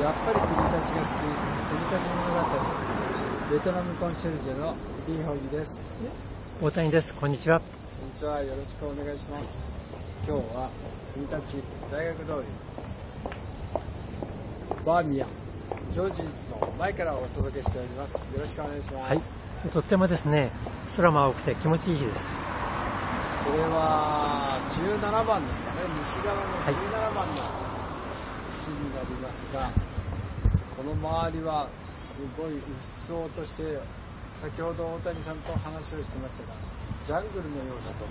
やっぱり国立が好き。国立物語。ベトナムコンシェルジェのリーホギです。大谷です。こんにちは。こんにちは。よろしくお願いします。今日は国立大学通り。バーミヤン。ジョージズの前からお届けしております。よろしくお願いします、はい。とってもですね空も青くて気持ちいい日です。これは17番ですかね。西側の17番の。木になりますが、この周りはすごいうっそうとして先ほど大谷さんと話をしてましたがジャングルのようだと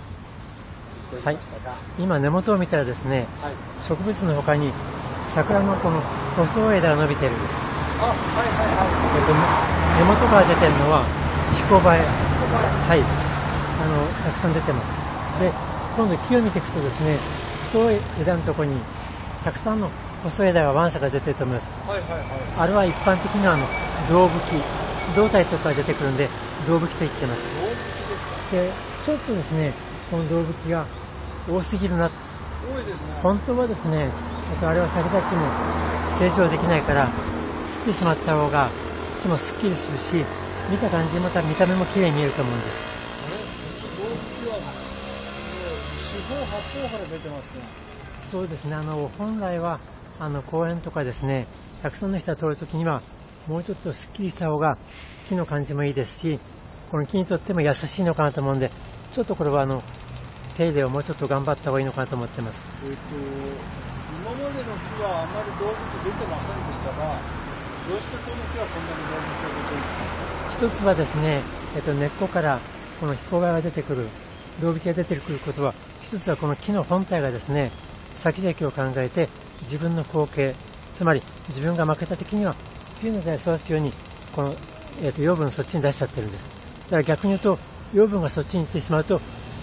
言っておりましたが、今根元を見たらですねはい。植物の他に桜のこの細い枝が伸びてるんです、あはいはいえっと、根元から出てるのは彦バエはい。あのたくさん出てます。で今度木を見ていくとですね太い枝のところにたくさんの細い枝がわんさか出てると思います。はいはいはい。あれは一般的なあの胴吹き胴体とか出てくるんで胴吹きと言ってます。動物ですか？でちょっとですねこの動物が多すぎるな。多いですね。本当はですね、えっと、あれは先々も成長できないから切ってしまった方が木もすっきりするし見た感じまた見た目も綺麗に見えると思うんです。動物はもう四方八方から出てますね。そうですね。あの本来はあの公園とかですねたくさんの人が通るときにはもうちょっとすっきりした方が木の感じもいいですしこの木にとっても優しいのかなと思うんでちょっとこれはあの手入れをもうちょっと頑張った方がいいのかなと思ってます。えっ、と今までの木はあまり動物出てませんでしたがどうしてこの木はこんなに動物が出てるんですか。一つはですね、えっと、根っこからこの彦貝が出てくる動物が出てくることは一つはこの木の本体がですね先々を考えて自分の後継つまり自分が負けた時には次の代育つようにこの、えっと養分をそっちに出しちゃってるんです。だから逆に言うと養分がそっちに行ってしまうと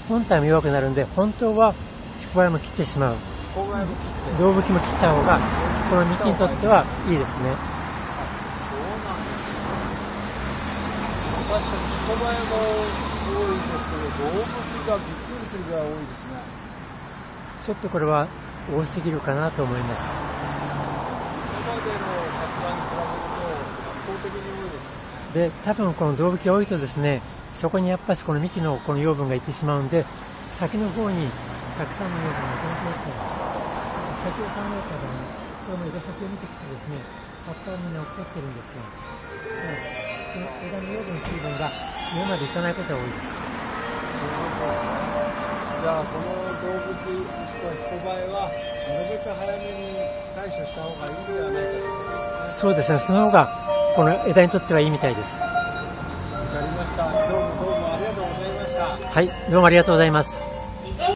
本体も弱くなるんで本当は彦貝も切ってしまう。郊外も切って。動物も切った方がこの幹にとってはいいですね。そうなんですね確かに人前も多いんですけど動物がびっくりするぐらい多いですね。ちょっとこれは多すぎるかなと思います。今までの桜に比べると圧倒的に多いですで多分この動物が多いとですねそこにやっぱしこの幹のこの養分がいってしまうんで先の方にたくさんの養分がなくなっていっちゃうんです先を考えたらねこの枝先を見ていくとですね葉っぱはみんな落っこってるんですよ。でその枝の養分水分が上までいかないことが多いです。そうですね。じゃあこの動物もしくはヒコバエはなるべく早めに対処した方がいいんではないかということですね。そうですね。その方がこの枝にとってはいいみたいです。わかりました。今日もどうもありがとうございました。はいどうもありがとうございます